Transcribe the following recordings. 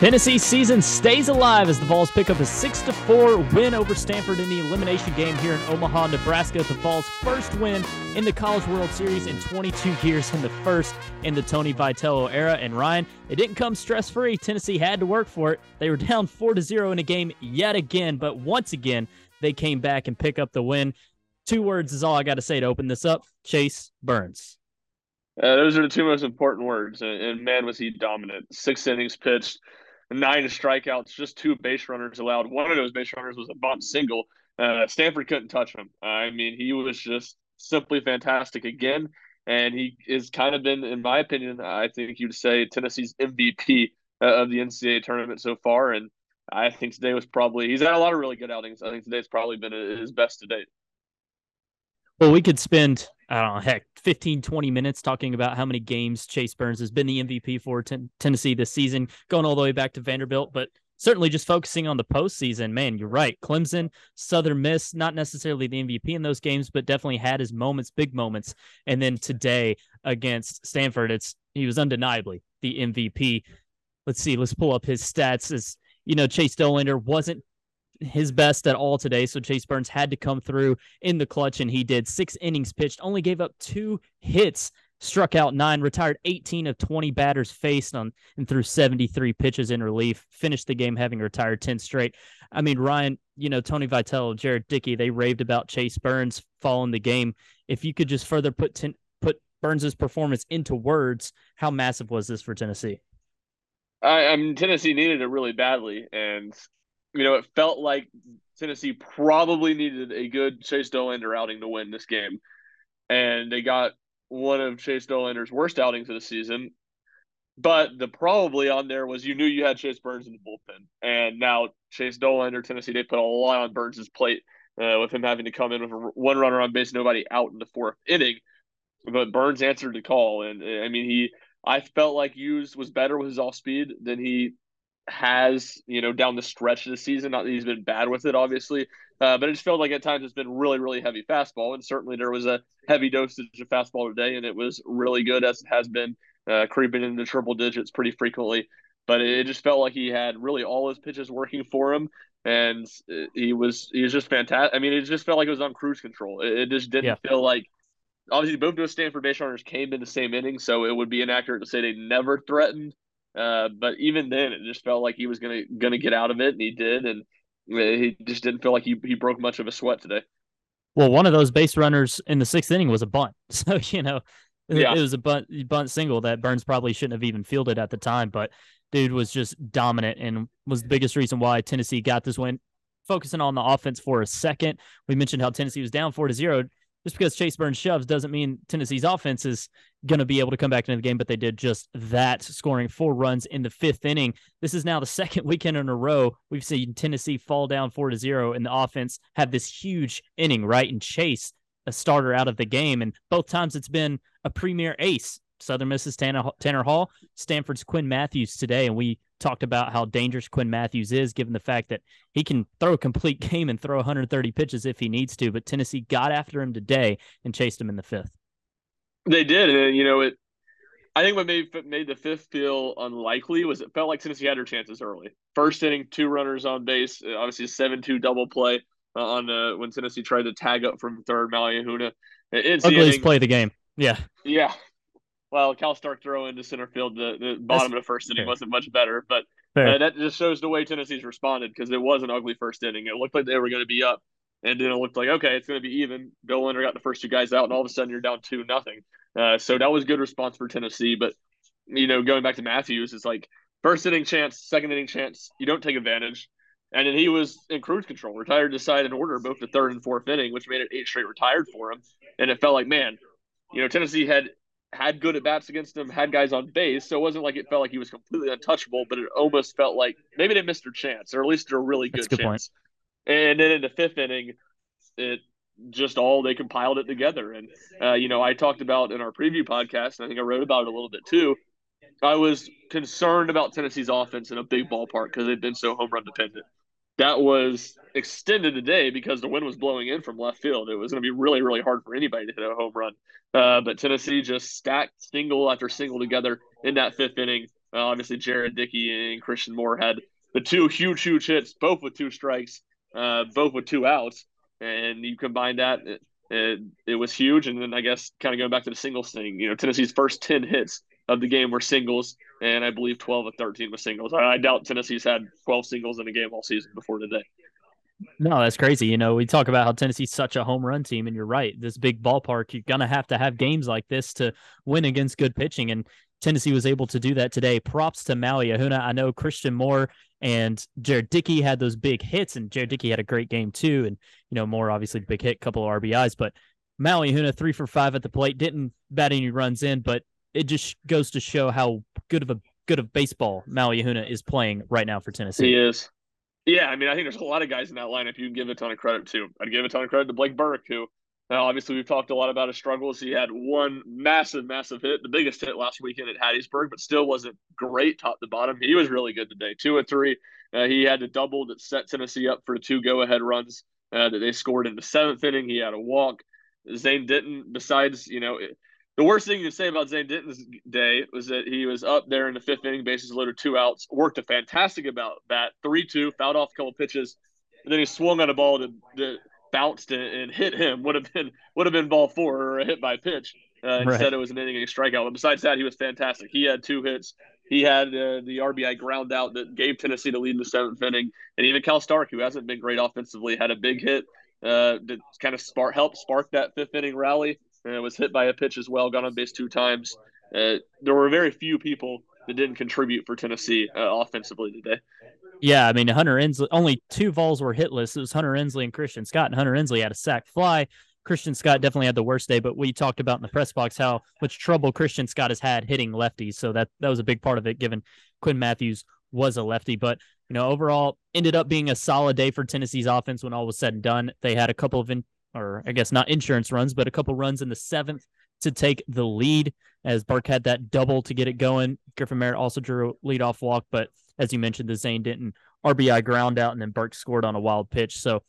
Tennessee season stays alive as the Vols pick up a 6 4 win over Stanford in the elimination game here in Omaha, Nebraska. The Vols' first win in the College World Series in 22 years and the first in the Tony Vitello era. And Ryan, it didn't come stress free. Tennessee had to work for it. They were down 4 0 in a game yet again, but once again, they came back and pick up the win. Two words is all I got to say to open this up Chase Burns. Uh, those are the two most important words. And, and man, was he dominant. Six innings pitched nine strikeouts, just two base runners allowed. One of those base runners was a bunt single. Uh, Stanford couldn't touch him. I mean, he was just simply fantastic again. And he has kind of been, in my opinion, I think you'd say Tennessee's MVP uh, of the NCAA tournament so far. And I think today was probably, he's had a lot of really good outings. I think today's probably been his best to date. Well, we could spend, I don't know, heck, 15, 20 minutes talking about how many games Chase Burns has been the MVP for ten- Tennessee this season, going all the way back to Vanderbilt. But certainly just focusing on the postseason, man, you're right. Clemson, Southern Miss, not necessarily the MVP in those games, but definitely had his moments, big moments. And then today against Stanford, it's he was undeniably the MVP. Let's see, let's pull up his stats. As you know, Chase Dollander wasn't his best at all today. So Chase Burns had to come through in the clutch, and he did. Six innings pitched, only gave up two hits, struck out nine, retired 18 of 20 batters faced on and threw 73 pitches in relief. Finished the game having retired 10 straight. I mean, Ryan, you know, Tony Vitello, Jared Dickey, they raved about Chase Burns following the game. If you could just further put ten, put Burns's performance into words, how massive was this for Tennessee? I, I mean, Tennessee needed it really badly, and you know, it felt like Tennessee probably needed a good Chase Dollander outing to win this game. And they got one of Chase Dollander's worst outings of the season. But the probably on there was you knew you had Chase Burns in the bullpen. And now Chase Dollander, Tennessee, they put a lot on Burns' plate uh, with him having to come in with one runner on base, nobody out in the fourth inning. But Burns answered the call. And I mean, he, I felt like Hughes was better with his off speed than he has, you know, down the stretch of the season. Not that he's been bad with it, obviously, uh, but it just felt like at times it's been really, really heavy fastball. And certainly there was a heavy dosage of fastball today, and it was really good as it has been uh, creeping into triple digits pretty frequently. But it just felt like he had really all his pitches working for him, and he was he was just fantastic. I mean, it just felt like it was on cruise control. It, it just didn't yeah. feel like obviously both those Stanford base runners came in the same inning, so it would be inaccurate to say they never threatened. Uh, but even then, it just felt like he was gonna gonna get out of it, and he did, and he just didn't feel like he he broke much of a sweat today. Well, one of those base runners in the sixth inning was a bunt, so you know, yeah. it was a bunt bunt single that Burns probably shouldn't have even fielded at the time, but dude was just dominant and was the biggest reason why Tennessee got this win. Focusing on the offense for a second, we mentioned how Tennessee was down four to zero just because Chase Burns shoves doesn't mean Tennessee's offense is going to be able to come back into the game, but they did just that, scoring four runs in the fifth inning. This is now the second weekend in a row we've seen Tennessee fall down four to zero, and the offense have this huge inning, right? And Chase, a starter out of the game. And both times it's been a premier ace. Southern Miss's Tanner, Tanner Hall, Stanford's Quinn Mathews today. And we talked about how dangerous Quinn Mathews is, given the fact that he can throw a complete game and throw 130 pitches if he needs to. But Tennessee got after him today and chased him in the fifth. They did, and you know it. I think what made made the fifth feel unlikely was it felt like Tennessee had their chances early. First inning, two runners on base, obviously a seven-two double play uh, on uh, when Tennessee tried to tag up from third Maui Ahuna. It's ugliest play of the game. Yeah, yeah, well, Cal Stark throw into center field the, the bottom That's, of the first inning wasn't much better, but uh, that just shows the way Tennessee's responded because it was an ugly first inning. It looked like they were going to be up, and then it looked like okay, it's going to be even. Bill Dollander got the first two guys out, and all of a sudden you're down two nothing. Uh, so that was good response for Tennessee. But you know, going back to Mathews, it's like first inning chance, second inning chance, you don't take advantage. And then he was in cruise control, retired to side in order both the third and fourth inning, which made it eight straight retired for him. And it felt like, man, you know, Tennessee had had good at bats against him, had guys on base. So it wasn't like it felt like he was completely untouchable, but it almost felt like maybe they missed their chance, or at least a really good, good chance. Point. And then in the fifth inning, it just all they compiled it together. And uh, you know, I talked about in our preview podcast, and I think I wrote about it a little bit too. I was concerned about Tennessee's offense in a big ballpark because they've been so home run dependent that was extended today because the wind was blowing in from left field. It was going to be really, really hard for anybody to hit a home run. Uh, but Tennessee just stacked single after single together in that fifth inning. Uh, obviously, Jared Dickey and Christian Moore had the two huge, huge hits, both with two strikes, uh, both with two outs, and you combine that, it, it, it was huge. And then I guess kind of going back to the singles thing, you know, Tennessee's first ten hits of the game were singles, and I believe twelve of thirteen was singles. I, I doubt Tennessee's had twelve singles in a game all season before today. No, that's crazy. You know, we talk about how Tennessee's such a home run team, and you're right. This big ballpark, you're gonna have to have games like this to win against good pitching, and Tennessee was able to do that today. Props to Maui Ahuna. I know Christian Moore and Jared Dickey had those big hits, and Jared Dickey had a great game too. And you know, Moore obviously big hit, couple of RBIs, but Maui Ahuna three for five at the plate, didn't bat any runs in, but it just goes to show how good of a good of baseball Maui is playing right now for Tennessee. He is. Yeah, I mean, I think there's a lot of guys in that lineup you can give a ton of credit to. I'd give a ton of credit to Blake Burke, who now obviously we've talked a lot about his struggles. He had one massive, massive hit, the biggest hit last weekend at Hattiesburg, but still wasn't great top to bottom. He was really good today, two and three. Uh, he had a double that set Tennessee up for two go-ahead runs uh, that they scored in the seventh inning. He had a walk. Zane Denton, besides you know. The worst thing to say about Zane Denton's day was that he was up there in the fifth inning, bases loaded, two outs, worked a fantastic about bat, three two, fouled off a couple pitches, and then he swung on a ball that, that bounced and, and, hit him. Would have been would have been ball four or a hit by pitch. Uh, instead, right. it was an inning strikeout. But besides that, he was fantastic. He had two hits. He had uh, the RBI ground out that gave Tennessee the lead in the seventh inning, and even Cal Stark, who hasn't been great offensively, had a big hit uh, that kind of spark helped spark that fifth inning rally and it was hit by a pitch as well, got on base two times. Uh, there were very few people that didn't contribute for Tennessee uh, offensively today. Yeah, I mean Hunter Ensley only two balls were hitless. It was Hunter Ensley and Christian Scott, and Hunter Ensley had a sac fly. Christian Scott definitely had the worst day, but we talked about in the press box how much trouble Christian Scott has had hitting lefties. So that that was a big part of it, given Quinn Mathews was a lefty. But you know, overall, ended up being a solid day for Tennessee's offense when all was said and done. They had a couple of in, or I guess not insurance runs, but a couple runs in the seventh to take the lead as Burke had that double to get it going. Griffin Merritt also drew a leadoff walk, but as you mentioned, the Zane Denton RBI ground out, and then Burke scored on a wild pitch. So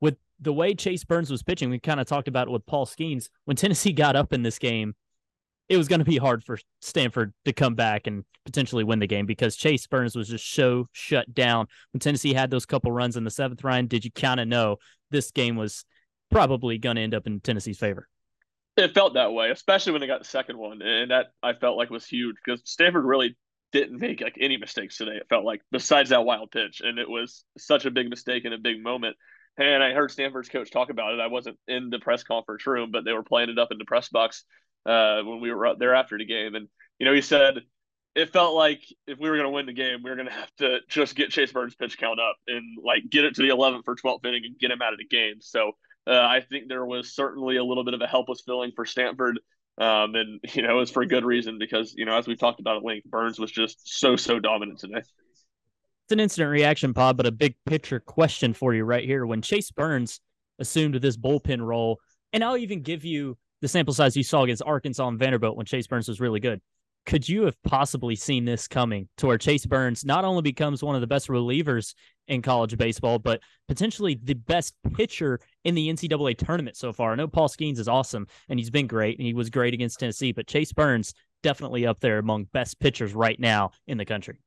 with the way Chase Burns was pitching, we kind of talked about it with Paul Skenes. When Tennessee got up in this game, it was going to be hard for Stanford to come back and potentially win the game because Chase Burns was just so shut down. When Tennessee had those couple runs in the seventh, Ryan, did you kind of know this game was probably going to end up in Tennessee's favor. It felt that way, especially when they got the second one, and that I felt like was huge because Stanford really didn't make like any mistakes today. It felt like besides that wild pitch, and it was such a big mistake in a big moment. And I heard Stanford's coach talk about it. I wasn't in the press conference room, but they were playing it up in the press box uh, when we were there after the game. And you know, he said it felt like if we were going to win the game, we were going to have to just get Chase Burns' pitch count up and like get it to the 11th or 12th inning and get him out of the game. So uh, I think there was certainly a little bit of a helpless feeling for Stanford. Um, and, you know, it was for a good reason because, you know, as we've talked about at length, Burns was just so, so dominant today. It's an instant reaction pod, but a big picture question for you right here. When Chase Burns assumed this bullpen role, and I'll even give you the sample size you saw against Arkansas and Vanderbilt when Chase Burns was really good could you have possibly seen this coming to where Chase Burns not only becomes one of the best relievers in college baseball, but potentially the best pitcher in the NCAA tournament so far? I know Paul Skenes is awesome and he's been great and he was great against Tennessee, but Chase Burns definitely up there among best pitchers right now in the country.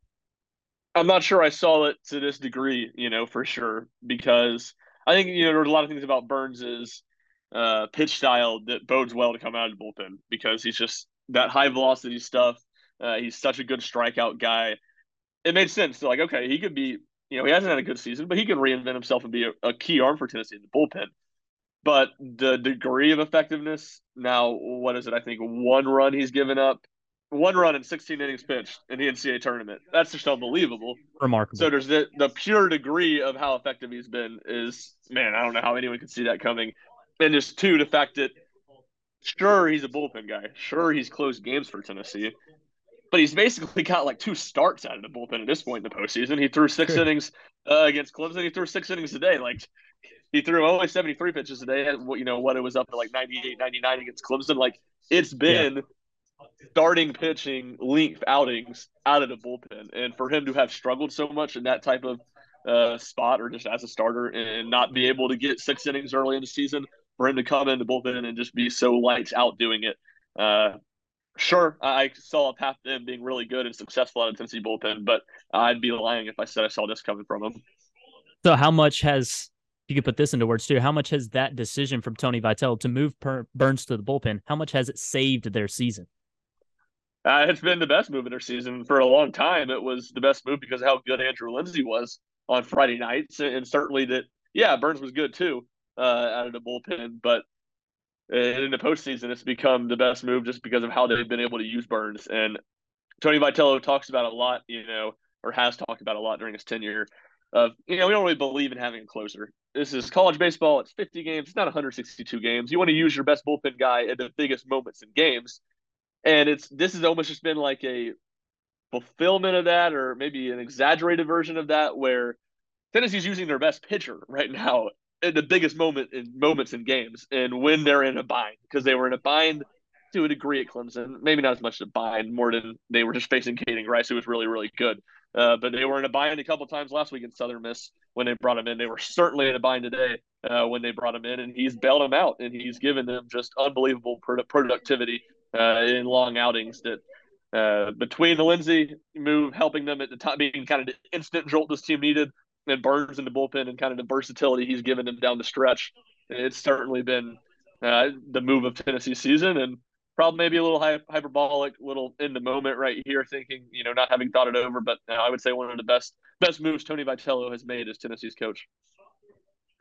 I'm not sure I saw it to this degree, you know, for sure, because I think, you know, there's a lot of things about Burns's uh, pitch style that bodes well to come out of the bullpen because he's just that high velocity stuff. Uh, he's such a good strikeout guy. It made sense. To like, okay, he could be, you know, he hasn't had a good season, but he can reinvent himself and be a, a key arm for Tennessee in the bullpen. But the degree of effectiveness now, what is it? I think one run he's given up, one run in 16 innings pitched in the NCAA tournament. That's just unbelievable. Remarkable. So there's the, the pure degree of how effective he's been is, man, I don't know how anyone could see that coming. And just two, the fact that Sure, he's a bullpen guy. Sure, he's closed games for Tennessee. But he's basically got like two starts out of the bullpen at this point in the postseason. He threw six innings uh, against Clemson. He threw six innings today. Like he threw only 73 pitches today. You know what? It was up to like 98, 99 against Clemson. Like it's been yeah. starting pitching length outings out of the bullpen. And for him to have struggled so much in that type of uh, spot or just as a starter and not be able to get six innings early in the season for him to come in the bullpen and just be so lights out doing it. Uh, Sure, I saw a path to him being really good and successful out of Tennessee bullpen, but I'd be lying if I said I saw this coming from him. So, how much has you could put this into words too? How much has that decision from Tony Vitello to move per- Burns to the bullpen? How much has it saved their season? Uh, it's been the best move in their season for a long time. It was the best move because of how good Andrew Lindsey was on Friday nights, and certainly that yeah, Burns was good too uh, out of the bullpen, but in the postseason, it's become the best move just because of how they've been able to use Burns. And Tony Vitello talks about a lot, you know, or has talked about a lot during his tenure of, you know, we don't really believe in having a closer. This is college baseball. It's 50 games. It's not 162 games. You want to use your best bullpen guy at the biggest moments in games. And it's this has almost just been like a fulfillment of that, or maybe an exaggerated version of that, where Tennessee's using their best pitcher right now the biggest moment in moments in games and when they're in a bind because they were in a bind to a degree at Clemson. Maybe not as much a bind, more than they were just facing Caden Grice, who was really, really good. Uh, but they were in a bind a couple times last week in Southern Miss when they brought him in. They were certainly in a bind today uh, when they brought him in, and he's bailed them out, and he's given them just unbelievable productivity uh, in long outings. That uh, between the Lindsey move helping them at the time, being kind of the instant jolt this team needed, and Burns in the bullpen and kind of the versatility he's given them down the stretch, it's certainly been uh, the move of Tennessee's season, and probably maybe a little hyperbolic, little in the moment right here, thinking you know not having thought it over. But uh, I would say one of the best best moves Tony Vitello has made as Tennessee's coach.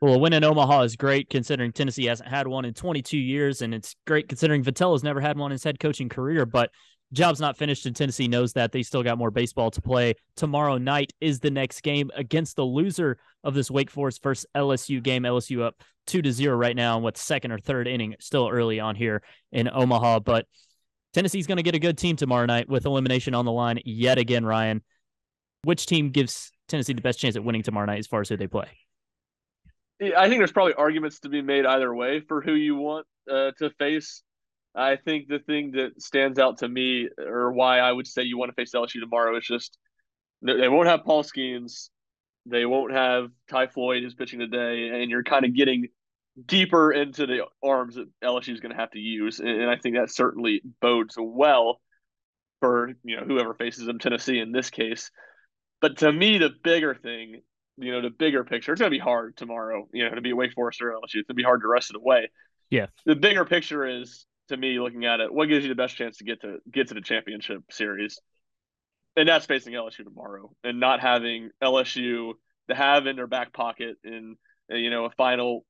Well, a win in Omaha is great considering Tennessee hasn't had one in 22 years, and it's great considering Vitello's never had one in his head coaching career. But job's not finished, and Tennessee knows that they still got more baseball to play. Tomorrow night is the next game against the loser of this Wake Forest versus LSU game. LSU up two to zero right now in what second or third inning, still early on here in Omaha. But Tennessee's going to get a good team tomorrow night with elimination on the line yet again. Ryan, which team gives Tennessee the best chance at winning tomorrow night as far as who they play? I think there's probably arguments to be made either way for who you want uh, to face. I think the thing that stands out to me, or why I would say you want to face LSU tomorrow, is just they won't have Paul Skenes, they won't have Ty Floyd who's pitching today, and you're kind of getting deeper into the arms that LSU is going to have to use, and I think that certainly bodes well for you know whoever faces them, Tennessee in this case. But to me, the bigger thing, you know, the bigger picture, it's going to be hard tomorrow, you know, to be Wake Forest or LSU. It's going to be hard to rest it away. Yeah. The bigger picture is to me, looking at it, what gives you the best chance to get to get to the championship series? And that's facing LSU tomorrow, and not having LSU to have in their back pocket in you know a final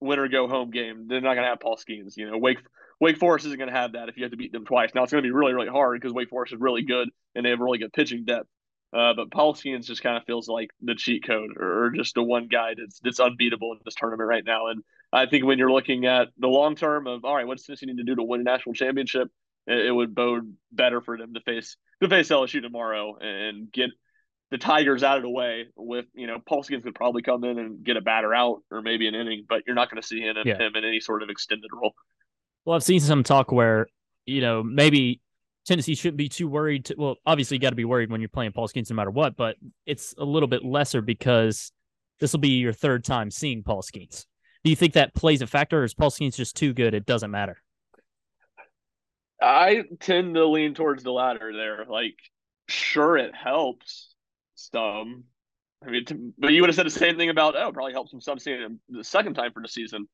winner go home game. They're not going to have Paul Skenes. You know, Wake Wake Forest isn't going to have that if you have to beat them twice. Now it's going to be really really hard because Wake Forest is really good and they have really good pitching depth. Uh, but Paul Skenes just kind of feels like the cheat code or, or just the one guy that's that's unbeatable in this tournament right now. And I think when you're looking at the long term of all right, what does Tennessee need to do to win a national championship? It, it would bode better for them to face to face LSU tomorrow and get the Tigers out of the way. With you know, Paul Skenes could probably come in and get a batter out or maybe an inning, but you're not going to see him, yeah. him in any sort of extended role. Well, I've seen some talk where you know maybe Tennessee shouldn't be too worried. To, well, obviously, you got to be worried when you're playing Paul Skenes no matter what, but it's a little bit lesser because this will be your third time seeing Paul Skenes. Do you think that plays a factor, or is Paul Skenes just too good? It doesn't matter. I tend to lean towards the latter there. Like, sure, it helps some. I mean, but you would have said the same thing about oh, probably helps him some seeing him the second time for the season.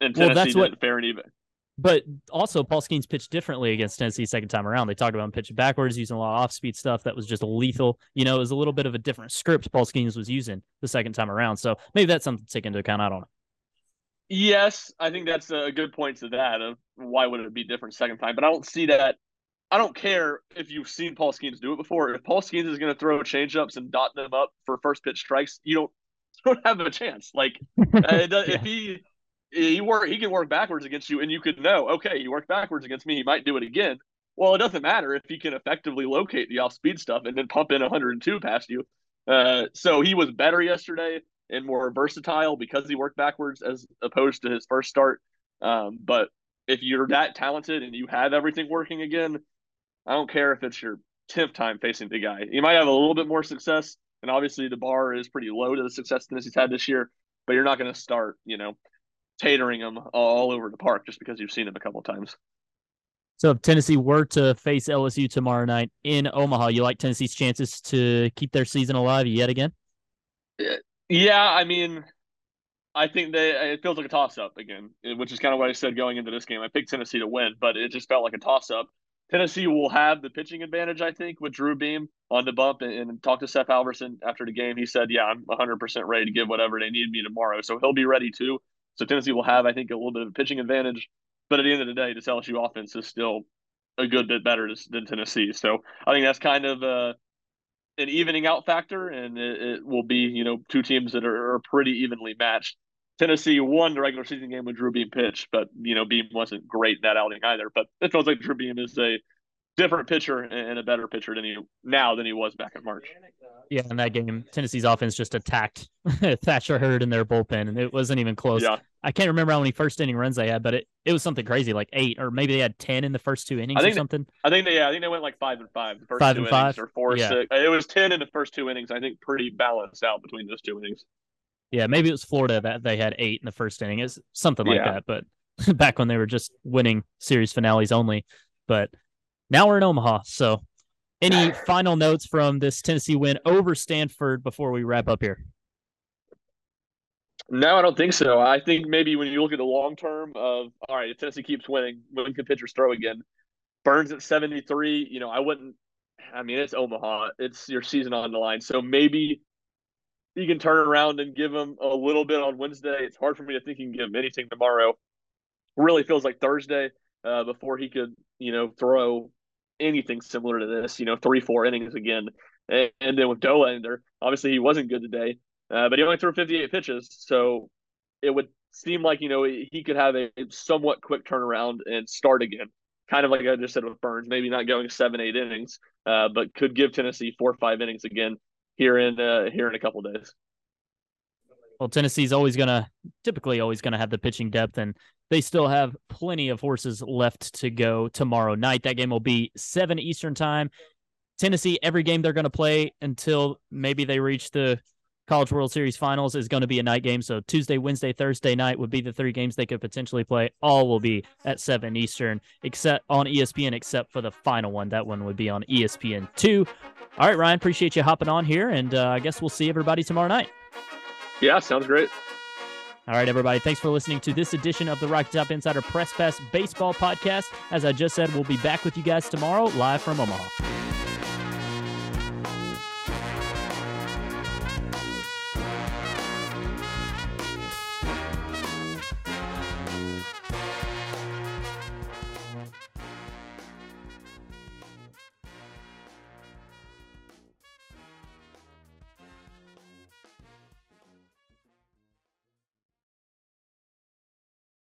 And Tennessee well, that's what, fair and even. But also, Paul Skenes pitched differently against Tennessee second time around. They talked about him pitching backwards, using a lot of off speed stuff that was just lethal. You know, it was a little bit of a different script Paul Skenes was using the second time around. So maybe that's something to take into account. I don't know. Yes, I think that's a good point to that of why would it be different second time. But I don't see that. I don't care if you've seen Paul Skenes do it before. If Paul Skenes is going to throw changeups and dot them up for first pitch strikes, you don't you don't have a chance. Like uh, yeah. if he he work he can work backwards against you and you could know okay he worked backwards against me he might do it again well it doesn't matter if he can effectively locate the off speed stuff and then pump in 102 past you uh, so he was better yesterday and more versatile because he worked backwards as opposed to his first start um, but if you're that talented and you have everything working again i don't care if it's your 10th time facing the guy you might have a little bit more success and obviously the bar is pretty low to the success Tennessee's had this year but you're not going to start you know tatering them all over the park just because you've seen them a couple of times. So if Tennessee were to face LSU tomorrow night in Omaha, you like Tennessee's chances to keep their season alive yet again? Yeah, I mean, I think they it feels like a toss up again, which is kind of what I said going into this game. I picked Tennessee to win, but it just felt like a toss up. Tennessee will have the pitching advantage, I think, with Drew Beam on the bump and, and talk to Seth Halvorsen after the game. He said, Yeah, I'm 100% ready to give whatever they need me tomorrow. So he'll be ready too. So Tennessee will have, I think, a little bit of a pitching advantage. But at the end of the day, this LSU offense is still a good bit better than Tennessee. So I think that's kind of uh, an evening out factor, and it, it, will be, you know, two teams that are, are pretty evenly matched. Tennessee won the regular season game with Drew Beam pitch, but you know Beam wasn't great in that outing either. But it feels like Drew Beam is a different pitcher and a better pitcher than he now than he was back in March. Yeah, in that game, Tennessee's offense just attacked Thatcher Hurd in their bullpen, and it wasn't even close. Yeah. I can't remember how many first inning runs they had, but it, it was something crazy, like eight, or maybe they had ten in the first two innings I think or something. They, I think they, yeah, I think they went like five and five the first five two and innings, five? or four Yeah. six. It was ten in the first two innings. I think pretty balanced out between those two innings. Yeah, maybe it was Florida that they had eight in the first inning. It's something like Yeah. that. But back when they were just winning series finales only. But now we're in Omaha. So any final notes from this Tennessee win over Stanford before we wrap up here? No, I don't think so. I think maybe when you look at the long term of all right, if Tennessee keeps winning, when can pitchers throw again? Burns at seventy three. You know, I wouldn't. I mean, it's Omaha. It's your season on the line, so maybe you can turn around and give him a little bit on Wednesday. It's hard for me to think you can give him anything tomorrow. Really feels like Thursday uh, before he could, you know, throw anything similar to this. You know, three, four innings again, and, and then with Dollander, obviously he wasn't good today. Uh, but he only threw 58 pitches, so it would seem like you know he could have a somewhat quick turnaround and start again. Kind of like I just said with Burns, maybe not going seven, eight innings, uh, but could give Tennessee four or five innings again here in uh, here in a couple days. Well, Tennessee's always to, typically always to have the pitching depth, and they still have plenty of horses left to go tomorrow night. That game will be 7 Eastern time. Tennessee, every game they're going to play until maybe they reach the College World Series finals is going to be a night game. So Tuesday, Wednesday, Thursday night would be the three games they could potentially play. All will be at 7 Eastern, except on ESPN, except for the final one. That one would be on ESPN 2. All right, Ryan, appreciate you hopping on here, and uh, I guess we'll see everybody tomorrow night. Yeah, sounds great. All right, everybody. Thanks for listening to this edition of the Rocky Top Insider Press Pass Baseball Podcast. As I just said, we'll be back with you guys tomorrow, live from Omaha.